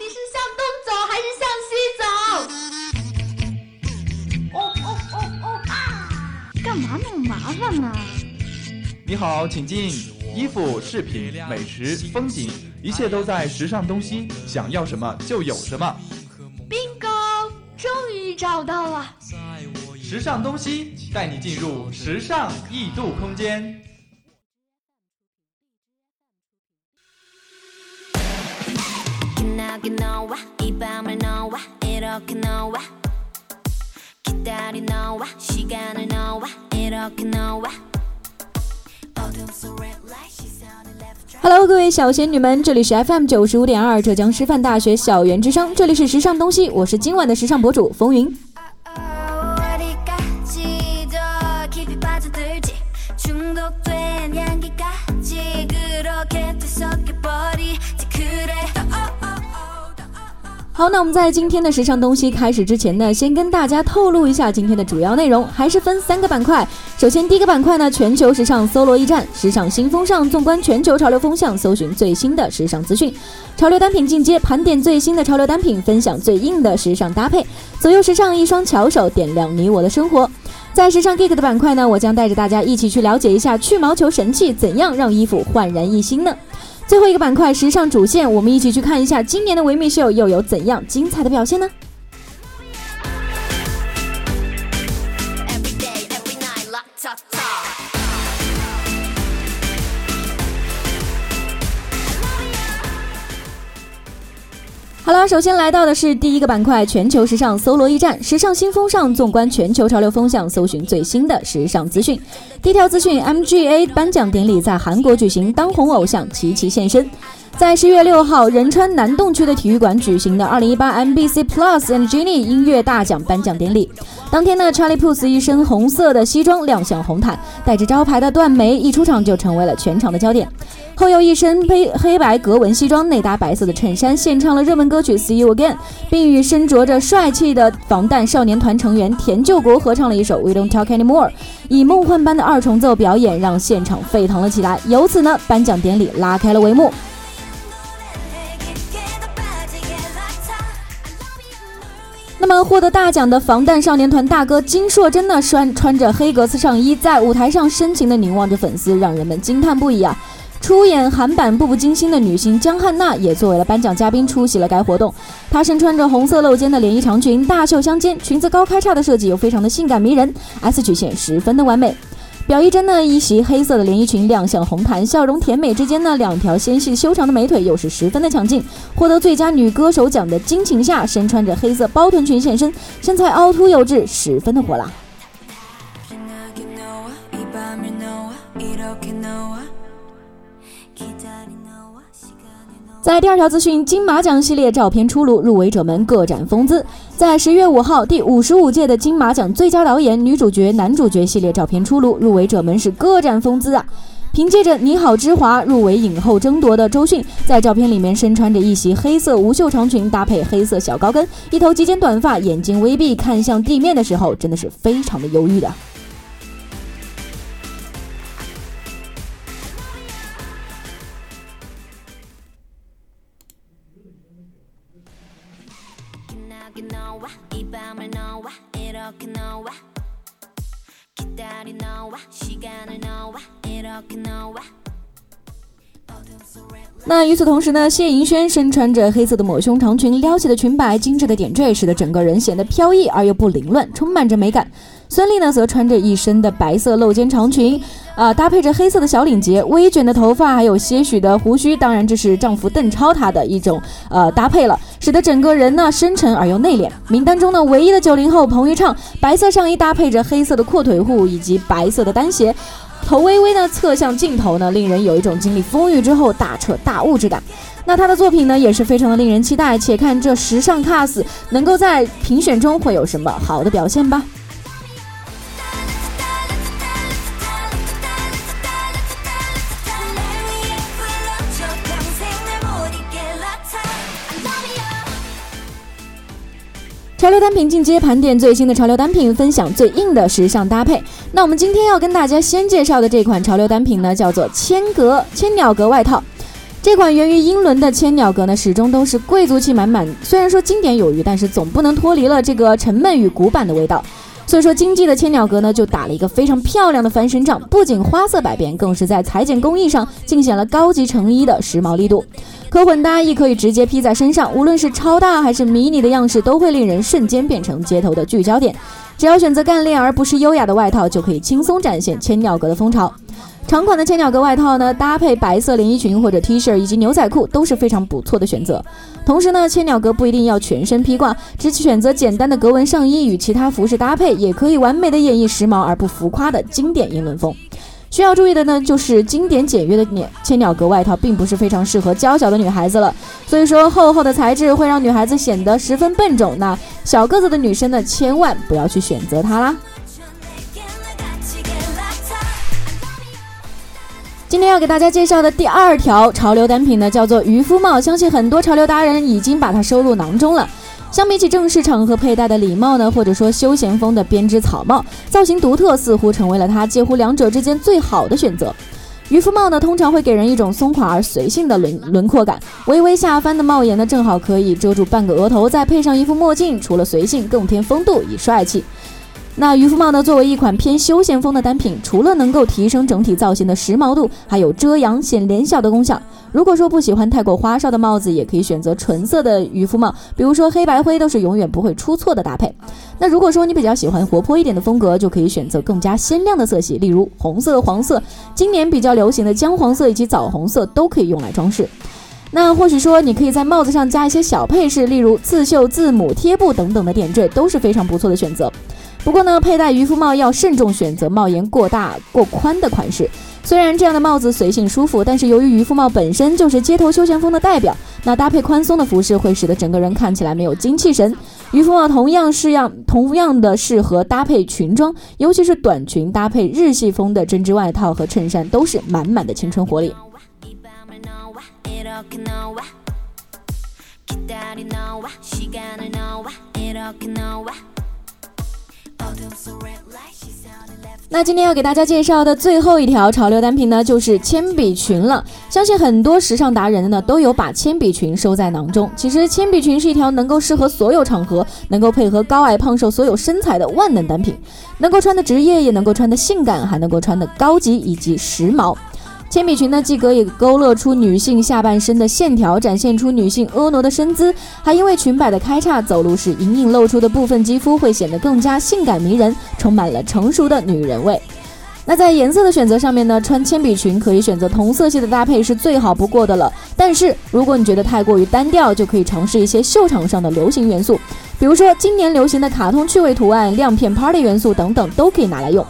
底是向东走还是向西走？哦哦哦哦啊！干嘛那么麻烦呢？你好，请进。衣服、饰品、美食、风景，一切都在时尚东西，想要什么就有什么。bingo，终于找到了。时尚东西带你进入时尚异度空间。기나게 너와 이 밤을 너와 이렇게 너와 기다린 너와 시간을 너와 이렇게 너와 어둠 속 red light 시선을 left right Hello，各位小仙女们，这里是 FM 九十五点二浙江师范大学校园之声，这里是时尚东西，我是今晚的时尚博主风云。 好，那我们在今天的时尚东西开始之前呢，先跟大家透露一下今天的主要内容，还是分三个板块。首先，第一个板块呢，全球时尚搜罗驿站，时尚新风尚，纵观全球潮流风向，搜寻最新的时尚资讯。潮流单品进阶，盘点最新的潮流单品，分享最硬的时尚搭配。左右时尚，一双巧手点亮你我的生活。在时尚 geek 的板块呢，我将带着大家一起去了解一下去毛球神器怎样让衣服焕然一新呢？最后一个板块时尚主线，我们一起去看一下今年的维密秀又有怎样精彩的表现呢？好了，首先来到的是第一个板块——全球时尚搜罗驿站，时尚新风尚，纵观全球潮流风向，搜寻最新的时尚资讯。第一条资讯：MGA 颁奖典礼在韩国举行，当红偶像齐齐现身。在十月六号，仁川南洞区的体育馆举行的二零一八 MBC Plus and Genie 音乐大奖颁奖典礼。当天呢，Charlie Puth 一身红色的西装亮相红毯，带着招牌的断眉一出场就成为了全场的焦点。后又一身黑黑白格纹西装，内搭白色的衬衫，献唱了热门歌曲《See You Again》，并与身着着帅气的防弹少年团成员田救国合唱了一首《We Don't Talk Anymore》，以梦幻般的二重奏表演让现场沸腾了起来。由此呢，颁奖典礼拉开了帷幕。获得大奖的防弹少年团大哥金硕珍呢，穿穿着黑格子上衣，在舞台上深情地凝望着粉丝，让人们惊叹不已啊！出演韩版《步步惊心》的女星江汉娜也作为了颁奖嘉宾出席了该活动。她身穿着红色露肩的连衣长裙，大袖相间，裙子高开叉的设计又非常的性感迷人，S 曲线十分的完美。表一真呢，一袭黑色的连衣裙亮相红毯，笑容甜美之间呢，两条纤细修长的美腿又是十分的抢镜。获得最佳女歌手奖的金晴夏身穿着黑色包臀裙现身，身材凹凸有致，十分的火辣。在第二条资讯，金马奖系列照片出炉，入围者们各展风姿。在十月五号，第五十五届的金马奖最佳导演、女主角、男主角系列照片出炉，入围者们是各展风姿啊。凭借着《你好，之华》入围影后争夺的周迅，在照片里面身穿着一袭黑色无袖长裙，搭配黑色小高跟，一头及肩短发，眼睛微闭，看向地面的时候，真的是非常的忧郁的。너와 기다린 너와 시간을 너와 이렇게 너와 어둠 속 red light 那与此同时呢，谢盈萱身穿着黑色的抹胸长裙，撩起的裙摆，精致的点缀，使得整个人显得飘逸而又不凌乱，充满着美感。 孙俪呢，则穿着一身的白色露肩长裙，啊、搭配着黑色的小领结，微卷的头发，还有些许的胡须，当然这是丈夫邓超他的一种呃搭配了，使得整个人呢深沉而又内敛。名单中呢唯一的九零后彭昱畅，白色上衣搭配着黑色的阔腿裤以及白色的单鞋。头微微呢侧向镜头呢，令人有一种经历风雨之后大彻大悟之感。那他的作品呢也是非常的令人期待，且看这时尚 cast 能够在评选中会有什么好的表现吧。潮流单品进阶盘点最新的潮流单品，分享最硬的时尚搭配。那我们今天要跟大家先介绍的这款潮流单品呢，叫做千格千鸟格外套。这款源于英伦的千鸟格呢，始终都是贵族气满满。虽然说经典有余，但是总不能脱离了这个沉闷与古板的味道。所以说，经济的千鸟格呢，就打了一个非常漂亮的翻身仗，不仅花色百变，更是在裁剪工艺上尽显了高级成衣的时髦力度。可混搭亦可以直接披在身上，无论是超大还是迷你的样式，都会令人瞬间变成街头的聚焦点。只要选择干练而不是优雅的外套，就可以轻松展现千鸟格的风潮。长款的千鸟格外套呢，搭配白色连衣裙或者 T 恤以及牛仔裤都是非常不错的选择。同时呢，千鸟格不一定要全身披挂，只选择简单的格纹上衣与其他服饰搭配，也可以完美的演绎时髦而不浮夸的经典英伦风。需要注意的呢，就是经典简约的千千鸟格外套并不是非常适合娇小的女孩子了，所以说厚厚的材质会让女孩子显得十分笨重。那小个子的女生呢，千万不要去选择它啦。今天要给大家介绍的第二条潮流单品呢，叫做渔夫帽。相信很多潮流达人已经把它收入囊中了。相比起正式场合佩戴的礼帽呢，或者说休闲风的编织草帽，造型独特，似乎成为了它介乎两者之间最好的选择。渔夫帽呢，通常会给人一种松垮而随性的轮轮廓感，微微下翻的帽檐呢，正好可以遮住半个额头，再配上一副墨镜，除了随性，更添风度与帅气。那渔夫帽呢？作为一款偏休闲风的单品，除了能够提升整体造型的时髦度，还有遮阳显脸小的功效。如果说不喜欢太过花哨的帽子，也可以选择纯色的渔夫帽，比如说黑白灰都是永远不会出错的搭配。那如果说你比较喜欢活泼一点的风格，就可以选择更加鲜亮的色系，例如红色、黄色，今年比较流行的姜黄色以及枣红色都可以用来装饰。那或许说你可以在帽子上加一些小配饰，例如刺绣、字母、贴布等等的点缀，都是非常不错的选择。不过呢，佩戴渔夫帽要慎重选择帽檐过大、过宽的款式。虽然这样的帽子随性舒服，但是由于渔夫帽本身就是街头休闲风的代表，那搭配宽松的服饰会使得整个人看起来没有精气神。渔夫帽同样是样，同样的适合搭配裙装，尤其是短裙搭配日系风的针织外套和衬衫，都是满满的青春活力。那今天要给大家介绍的最后一条潮流单品呢，就是铅笔裙了。相信很多时尚达人呢都有把铅笔裙收在囊中。其实铅笔裙是一条能够适合所有场合，能够配合高矮胖瘦所有身材的万能单品，能够穿的职业，也能够穿的性感，还能够穿的高级以及时髦。铅笔裙呢，既可以勾勒出女性下半身的线条，展现出女性婀娜的身姿，还因为裙摆的开叉，走路时隐隐露出的部分肌肤会显得更加性感迷人，充满了成熟的女人味。那在颜色的选择上面呢，穿铅笔裙可以选择同色系的搭配是最好不过的了。但是如果你觉得太过于单调，就可以尝试一些秀场上的流行元素，比如说今年流行的卡通趣味图案、亮片 Party 元素等等，都可以拿来用。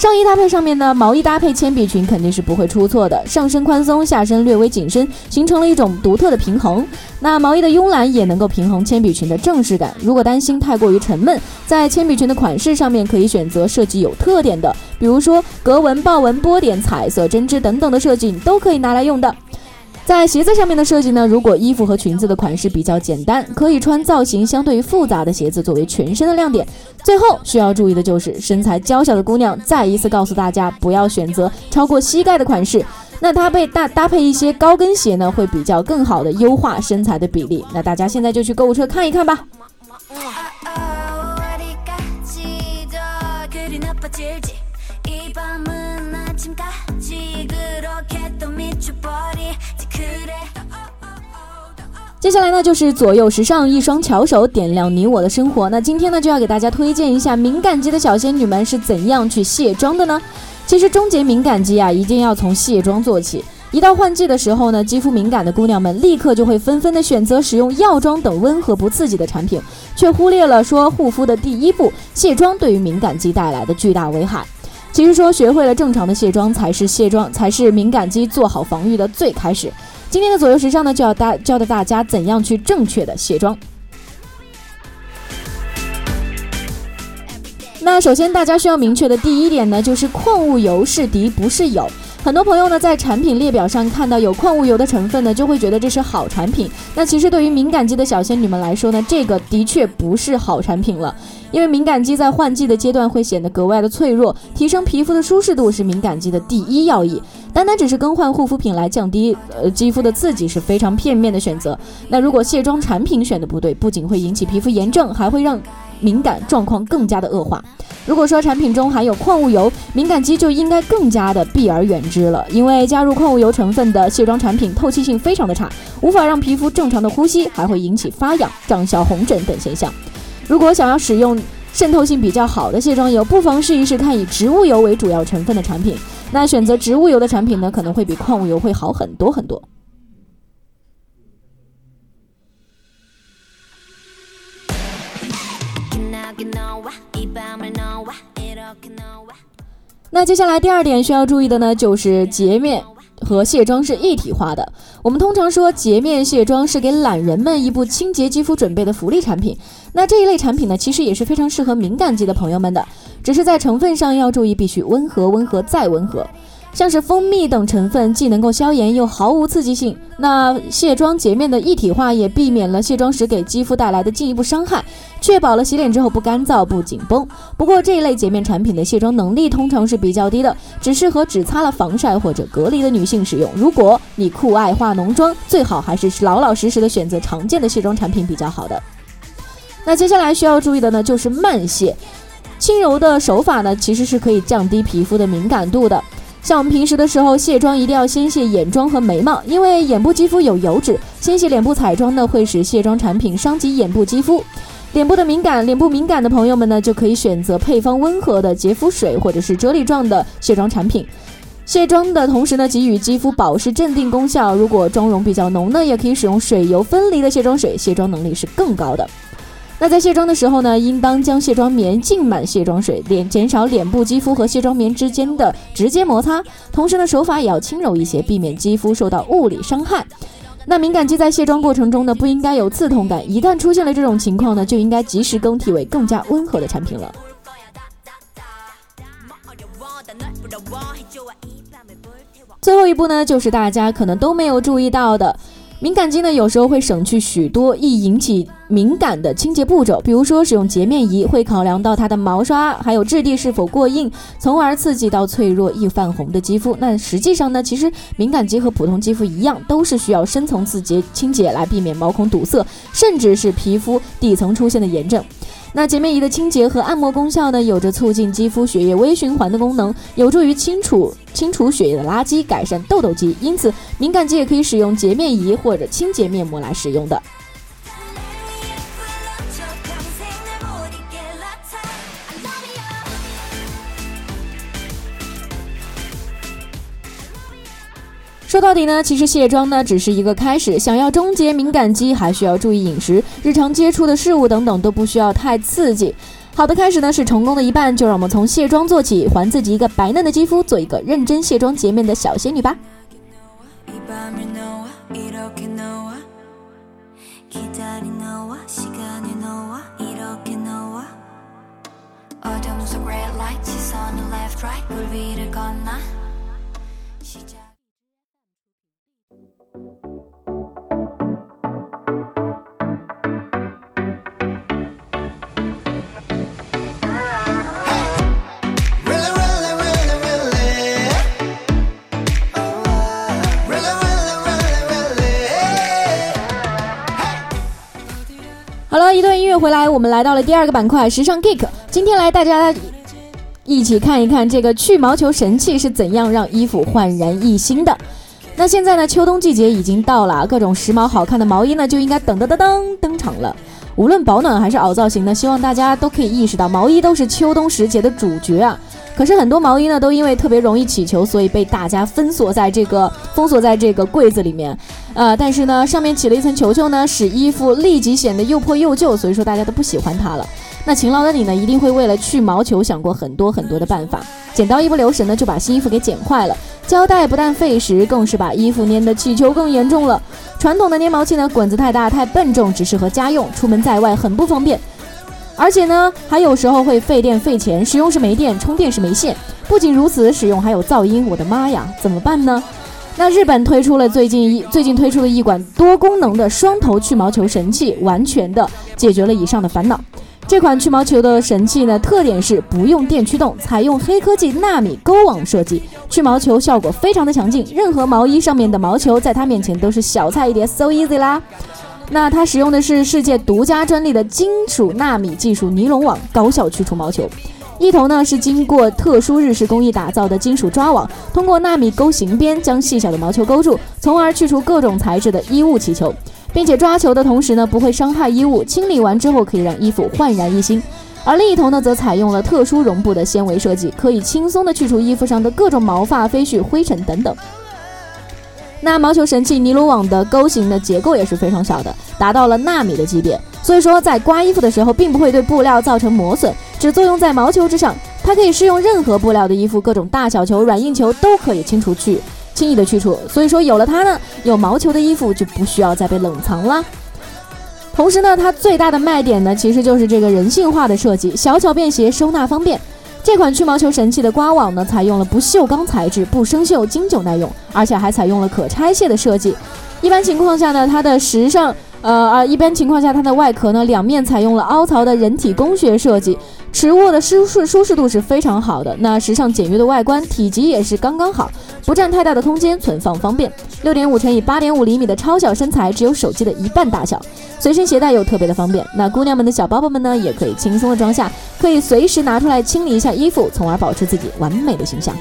上衣搭配上面呢，毛衣搭配铅笔裙肯定是不会出错的。上身宽松，下身略微紧身，形成了一种独特的平衡。那毛衣的慵懒也能够平衡铅笔裙的正式感。如果担心太过于沉闷，在铅笔裙的款式上面可以选择设计有特点的，比如说格纹、豹纹、波点、彩色针织等等的设计，你都可以拿来用的。在鞋子上面的设计呢，如果衣服和裙子的款式比较简单，可以穿造型相对于复杂的鞋子作为全身的亮点。最后需要注意的就是身材娇小的姑娘，再一次告诉大家不要选择超过膝盖的款式。那搭配搭搭配一些高跟鞋呢，会比较更好的优化身材的比例。那大家现在就去购物车看一看吧。接下来呢，就是左右时尚，一双巧手点亮你我的生活。那今天呢，就要给大家推荐一下敏感肌的小仙女们是怎样去卸妆的呢？其实终结敏感肌啊，一定要从卸妆做起。一到换季的时候呢，肌肤敏感的姑娘们立刻就会纷纷的选择使用药妆等温和不刺激的产品，却忽略了说护肤的第一步卸妆对于敏感肌带来的巨大危害。其实说学会了正常的卸妆，才是卸妆才是敏感肌做好防御的最开始。今天的左右时尚呢，就要大教的大家怎样去正确的卸妆。那首先大家需要明确的第一点呢，就是矿物油是敌不是友。很多朋友呢，在产品列表上看到有矿物油的成分呢，就会觉得这是好产品。那其实对于敏感肌的小仙女们来说呢，这个的确不是好产品了。因为敏感肌在换季的阶段会显得格外的脆弱，提升皮肤的舒适度是敏感肌的第一要义。单单只是更换护肤品来降低呃肌肤的刺激是非常片面的选择。那如果卸妆产品选的不对，不仅会引起皮肤炎症，还会让敏感状况更加的恶化。如果说产品中含有矿物油，敏感肌就应该更加的避而远之了，因为加入矿物油成分的卸妆产品透气性非常的差，无法让皮肤正常的呼吸，还会引起发痒、长小红疹等现象。如果想要使用渗透性比较好的卸妆油，不妨试一试看以植物油为主要成分的产品。那选择植物油的产品呢，可能会比矿物油会好很多很多。那接下来第二点需要注意的呢，就是洁面和卸妆是一体化的。我们通常说洁面卸妆是给懒人们一部清洁肌肤准备的福利产品。那这一类产品呢，其实也是非常适合敏感肌的朋友们的，只是在成分上要注意，必须温和、温和再温和。像是蜂蜜等成分既能够消炎又毫无刺激性，那卸妆洁面的一体化也避免了卸妆时给肌肤带来的进一步伤害，确保了洗脸之后不干燥不紧绷。不过这一类洁面产品的卸妆能力通常是比较低的，只适合只擦了防晒或者隔离的女性使用。如果你酷爱化浓妆，最好还是老老实实的选择常见的卸妆产品比较好的。那接下来需要注意的呢，就是慢卸，轻柔的手法呢，其实是可以降低皮肤的敏感度的。像我们平时的时候卸妆，一定要先卸眼妆和眉毛，因为眼部肌肤有油脂，先卸脸部彩妆呢，会使卸妆产品伤及眼部肌肤。脸部的敏感，脸部敏感的朋友们呢，就可以选择配方温和的洁肤水或者是啫喱状的卸妆产品。卸妆的同时呢，给予肌肤保湿镇定功效。如果妆容比较浓呢，也可以使用水油分离的卸妆水，卸妆能力是更高的。那在卸妆的时候呢，应当将卸妆棉浸满卸妆水，脸减少脸部肌肤和卸妆棉之间的直接摩擦。同时呢，手法也要轻柔一些，避免肌肤受到物理伤害。那敏感肌在卸妆过程中呢，不应该有刺痛感。一旦出现了这种情况呢，就应该及时更替为更加温和的产品了。最后一步呢，就是大家可能都没有注意到的。敏感肌呢，有时候会省去许多易引起敏感的清洁步骤，比如说使用洁面仪会考量到它的毛刷还有质地是否过硬，从而刺激到脆弱易泛红的肌肤。那实际上呢，其实敏感肌和普通肌肤一样，都是需要深层次洁清洁来避免毛孔堵塞，甚至是皮肤底层出现的炎症。那洁面仪的清洁和按摩功效呢，有着促进肌肤血液微循环的功能，有助于清除清除血液的垃圾，改善痘痘肌。因此，敏感肌也可以使用洁面仪或者清洁面膜来使用的。说到底呢，其实卸妆呢只是一个开始。想要终结敏感肌，还需要注意饮食、日常接触的事物等等，都不需要太刺激。好的开始呢是成功的一半，就让我们从卸妆做起，还自己一个白嫩的肌肤，做一个认真卸妆洁面的小仙女吧。我们来到了第二个板块——时尚 Geek。今天来大家一起看一看这个去毛球神器是怎样让衣服焕然一新的。那现在呢，秋冬季节已经到了，各种时髦好看的毛衣呢就应该噔噔噔噔登场了。无论保暖还是凹造型呢，希望大家都可以意识到，毛衣都是秋冬时节的主角啊。可是很多毛衣呢，都因为特别容易起球，所以被大家封锁在这个封锁在这个柜子里面。呃，但是呢，上面起了一层球球呢，使衣服立即显得又破又旧，所以说大家都不喜欢它了。那勤劳的你呢，一定会为了去毛球想过很多很多的办法。剪刀一不留神呢，就把新衣服给剪坏了。胶带不但费时，更是把衣服粘的起球更严重了。传统的粘毛器呢，滚子太大太笨重，只适合家用，出门在外很不方便。而且呢，还有时候会费电费钱，使用时没电，充电时没线。不仅如此，使用还有噪音，我的妈呀，怎么办呢？那日本推出了最近一最近推出的一款多功能的双头去毛球神器，完全的解决了以上的烦恼。这款去毛球的神器呢，特点是不用电驱动，采用黑科技纳米钩网设计，去毛球效果非常的强劲，任何毛衣上面的毛球在它面前都是小菜一碟，so easy 啦。那它使用的是世界独家专利的金属纳米技术尼龙网，高效去除毛球。一头呢是经过特殊日式工艺打造的金属抓网，通过纳米钩形边将细小的毛球勾住，从而去除各种材质的衣物气球，并且抓球的同时呢不会伤害衣物，清理完之后可以让衣服焕然一新。而另一头呢则采用了特殊绒布的纤维设计，可以轻松的去除衣服上的各种毛发、飞絮、灰尘等等。那毛球神器尼龙网的钩形的结构也是非常小的，达到了纳米的级别，所以说在刮衣服的时候，并不会对布料造成磨损，只作用在毛球之上。它可以适用任何布料的衣服，各种大小球、软硬球都可以清除去，轻易的去除。所以说有了它呢，有毛球的衣服就不需要再被冷藏了。同时呢，它最大的卖点呢，其实就是这个人性化的设计，小巧便携，收纳方便。这款去毛球神器的刮网呢，采用了不锈钢材质，不生锈，经久耐用，而且还采用了可拆卸的设计。一般情况下呢，它的时尚，呃而，一般情况下它的外壳呢，两面采用了凹槽的人体工学设计，持握的舒适舒适度是非常好的。那时尚简约的外观，体积也是刚刚好，不占太大的空间，存放方便。六点五乘以八点五厘米的超小身材，只有手机的一半大小，随身携带又特别的方便。那姑娘们的小包包们呢，也可以轻松的装下，可以随时拿出来清理一下衣服，从而保持自己完美的形象。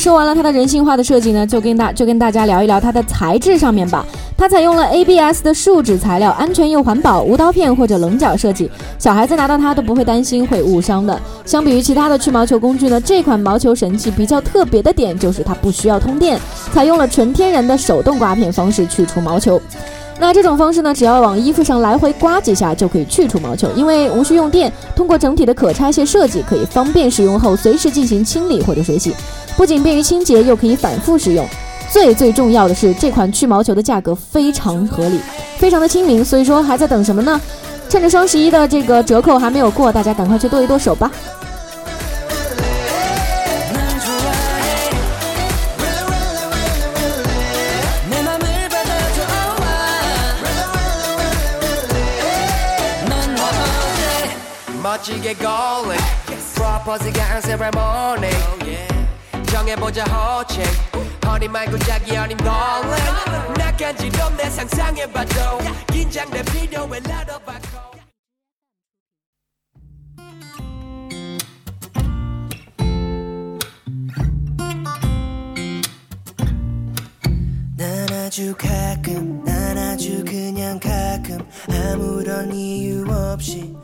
说完了它的人性化的设计呢，就跟大就跟大家聊一聊它的材质上面吧。它采用了 ABS 的树脂材料，安全又环保，无刀片或者棱角设计，小孩子拿到它都不会担心会误伤的。相比于其他的去毛球工具呢，这款毛球神器比较特别的点就是它不需要通电，采用了纯天然的手动刮片方式去除毛球。那这种方式呢，只要往衣服上来回刮几下就可以去除毛球，因为无需用电，通过整体的可拆卸设计，可以方便使用后随时进行清理或者水洗，不仅便于清洁，又可以反复使用。最最重要的是，这款去毛球的价格非常合理，非常的亲民，所以说还在等什么呢？趁着双十一的这个折扣还没有过，大家赶快去剁一剁手吧。멋지게 going 프로포즈가 한 세레모니 정해보자 호칭 허니 말고 자기 연임 calling 낙한지럼 내 상상해봐도 긴장돼 필요해 난 아주 가끔 난 아주 그냥 가끔 아무런 이유 없이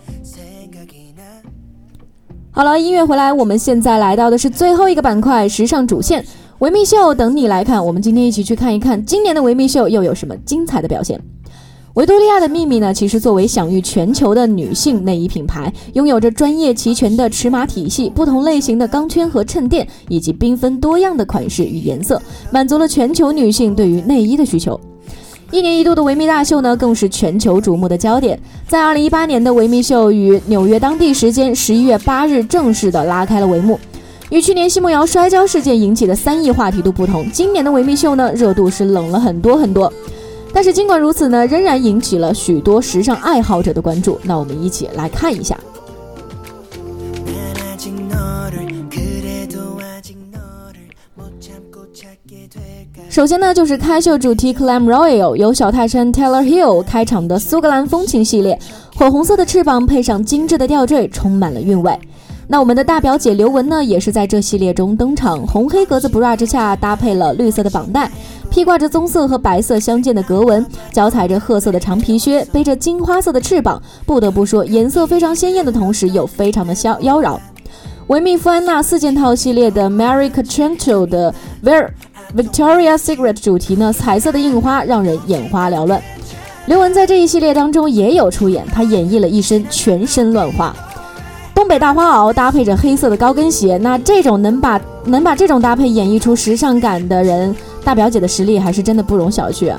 好了，音乐回来，我们现在来到的是最后一个板块——时尚主线维密秀，等你来看。我们今天一起去看一看今年的维密秀又有什么精彩的表现。维多利亚的秘密呢，其实作为享誉全球的女性内衣品牌，拥有着专业齐全的尺码体系、不同类型的钢圈和衬垫，以及缤纷多样的款式与颜色，满足了全球女性对于内衣的需求。一年一度的维密大秀呢，更是全球瞩目的焦点。在二零一八年的维密秀于纽约当地时间十一月八日正式的拉开了帷幕。与去年奚梦瑶摔跤事件引起的三亿话题度不同，今年的维密秀呢，热度是冷了很多很多。但是尽管如此呢，仍然引起了许多时尚爱好者的关注。那我们一起来看一下。首先呢，就是开秀主题 Clam Royal，由小泰山 Taylor Hill 开场的苏格兰风情系列，火红色的翅膀配上精致的吊坠，充满了韵味。那我们的大表姐刘雯呢，也是在这系列中登场，红黑格子 bra 之下搭配了绿色的绑带，披挂着棕色和白色相间的格纹，脚踩着褐色的长皮靴，背着金花色的翅膀。不得不说，颜色非常鲜艳的同时，又非常的妖妖娆。维密富安娜四件套系列的 Mary Cotranto 的 Ver Victoria Secret 主题呢，彩色的印花让人眼花缭乱。刘雯在这一系列当中也有出演，她演绎了一身全身乱花，东北大花袄搭配着黑色的高跟鞋，那这种能把能把这种搭配演绎出时尚感的人，大表姐的实力还是真的不容小觑。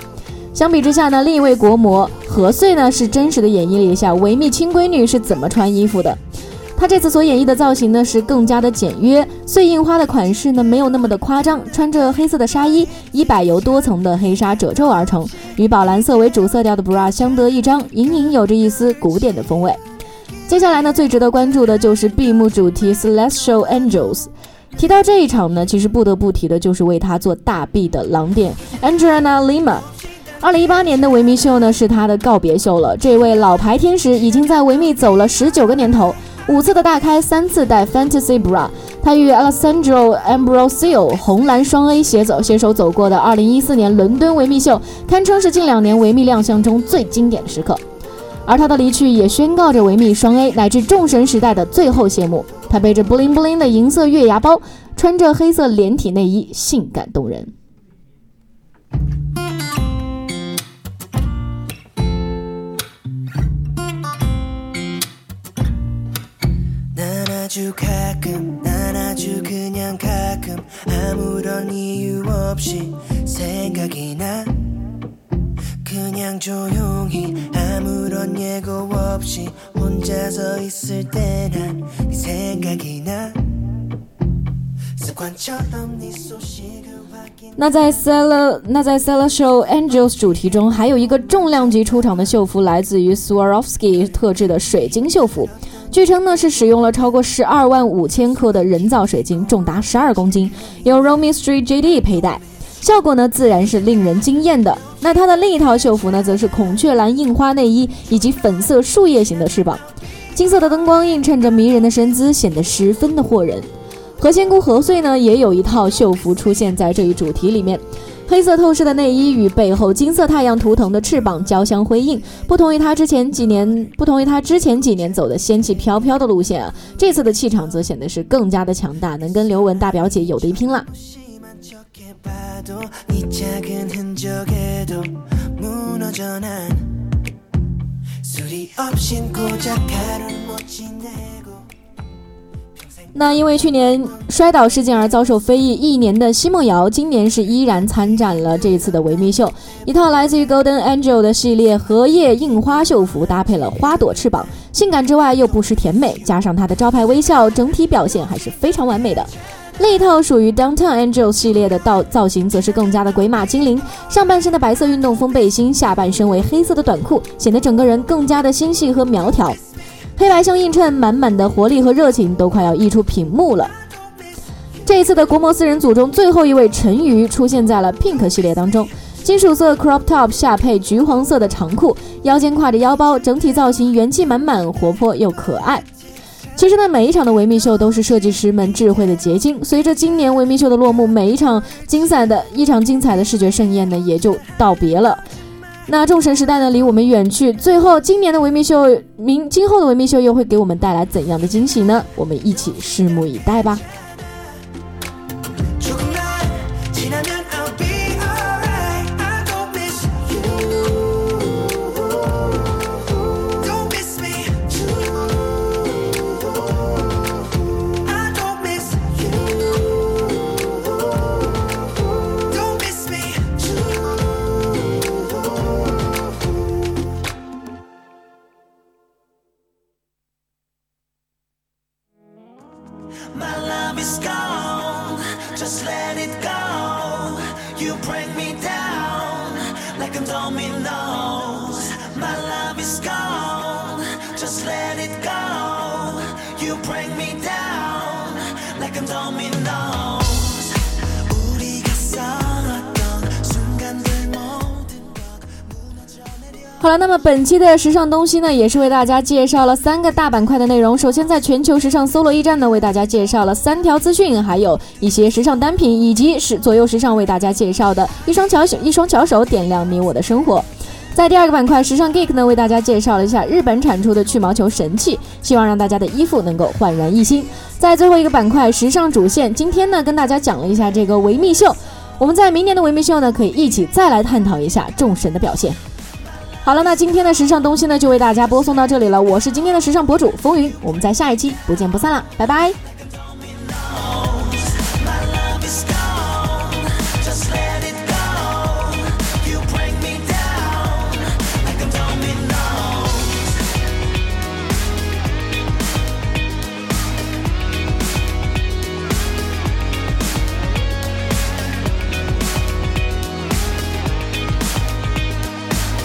相比之下呢，另一位国模何穗呢是真实的演绎了一下维密亲闺女是怎么穿衣服的。她这次所演绎的造型呢是更加的简约，碎印花的款式呢没有那么的夸张，穿着黑色的纱衣，以柏油多层的黑纱褶皱而成，与宝蓝色为主色调的 bra 相得益彰，隐隐有着一丝古典的风味。接下来呢，最值得关注的就是闭幕主题 Celestial Angels。提到这一场呢，其实不得不提的就是为他做大臂的狼点 Angelina Lima。二零一八年的维密秀呢，是他的告别秀了。这位老牌天使已经在维密走了十九个年头。五次的大开，三次戴 Fantasy Bra，他与 Alessandro Ambrosio 红蓝双 A 携走携手走过的2014年伦敦维密秀，堪称是近两年维密亮相中最经典的时刻。而他的离去也宣告着维密双 A 乃至众神时代的最后谢幕。他背着 bling bling 的银色月牙包，穿着黑色连体内衣，性感动人。 아주 가끔 난 아주 그냥 가끔. 아무런 이유 없이 생각이 나. 그냥 조용히 아무런 예고 없이 혼자서 있을 때 난 네 생각이 나 那在 Cel 那在 Celestial Angels 主题中，还有一个重量级出场的秀服，来自于 Swarovski 特制的水晶秀服。据称呢是使用了超过十二万五千克的人造水晶，重达十二公斤，由 Romy Street JD 佩戴，效果呢自然是令人惊艳的。那它的另一套秀服呢，则是孔雀蓝印花内衣以及粉色树叶形的翅膀，金色的灯光映衬着迷人的身姿，显得十分的惑人。何仙姑何穗呢，也有一套秀服出现在这一主题里面。黑色透视的内衣与背后金色太阳图腾的翅膀交相辉映，不同于她之前几年，不同于她之前几年走的仙气飘飘的路线啊，这次的气场则显得是更加的强大，能跟刘雯大表姐有的一拼啦。那因为去年摔倒事件而遭受非议一年的奚梦瑶，今年是依然参展了这一次的维密秀。一套来自于 Golden Angel 的系列荷叶印花秀服，搭配了花朵翅膀，性感之外又不失甜美，加上她的招牌微笑，整体表现还是非常完美的。另一套属于 Downtown Angel 系列的造造型，则是更加的鬼马精灵。上半身的白色运动风背心，下半身为黑色的短裤，显得整个人更加的纤细和苗条。黑白相映衬，满满的活力和热情都快要溢出屏幕了。这一次的国模四人组中，最后一位陈瑜出现在了 Pink 系列当中，金属色 crop top 下配橘黄色的长裤，腰间挎着腰包，整体造型元气满满，活泼又可爱。其实呢，每一场的维密秀都是设计师们智慧的结晶。随着今年维密秀的落幕，每一场精彩的一场精彩的视觉盛宴呢，也就道别了。那众神时代呢，离我们远去。最后，今年的维密秀，明今后的维密秀又会给我们带来怎样的惊喜呢？我们一起拭目以待吧。本期的时尚东西呢，也是为大家介绍了三个大板块的内容。首先，在全球时尚搜罗驿站呢，为大家介绍了三条资讯，还有一些时尚单品，以及是左右时尚为大家介绍的一双巧手一双巧手点亮你我的生活。在第二个板块，时尚 Geek 呢，为大家介绍了一下日本产出的去毛球神器，希望让大家的衣服能够焕然一新。在最后一个板块，时尚主线，今天呢，跟大家讲了一下这个维密秀。我们在明年的维密秀呢，可以一起再来探讨一下众神的表现。好了，那今天的时尚东西呢，就为大家播送到这里了。我是今天的时尚博主风云，我们在下一期不见不散了，拜拜。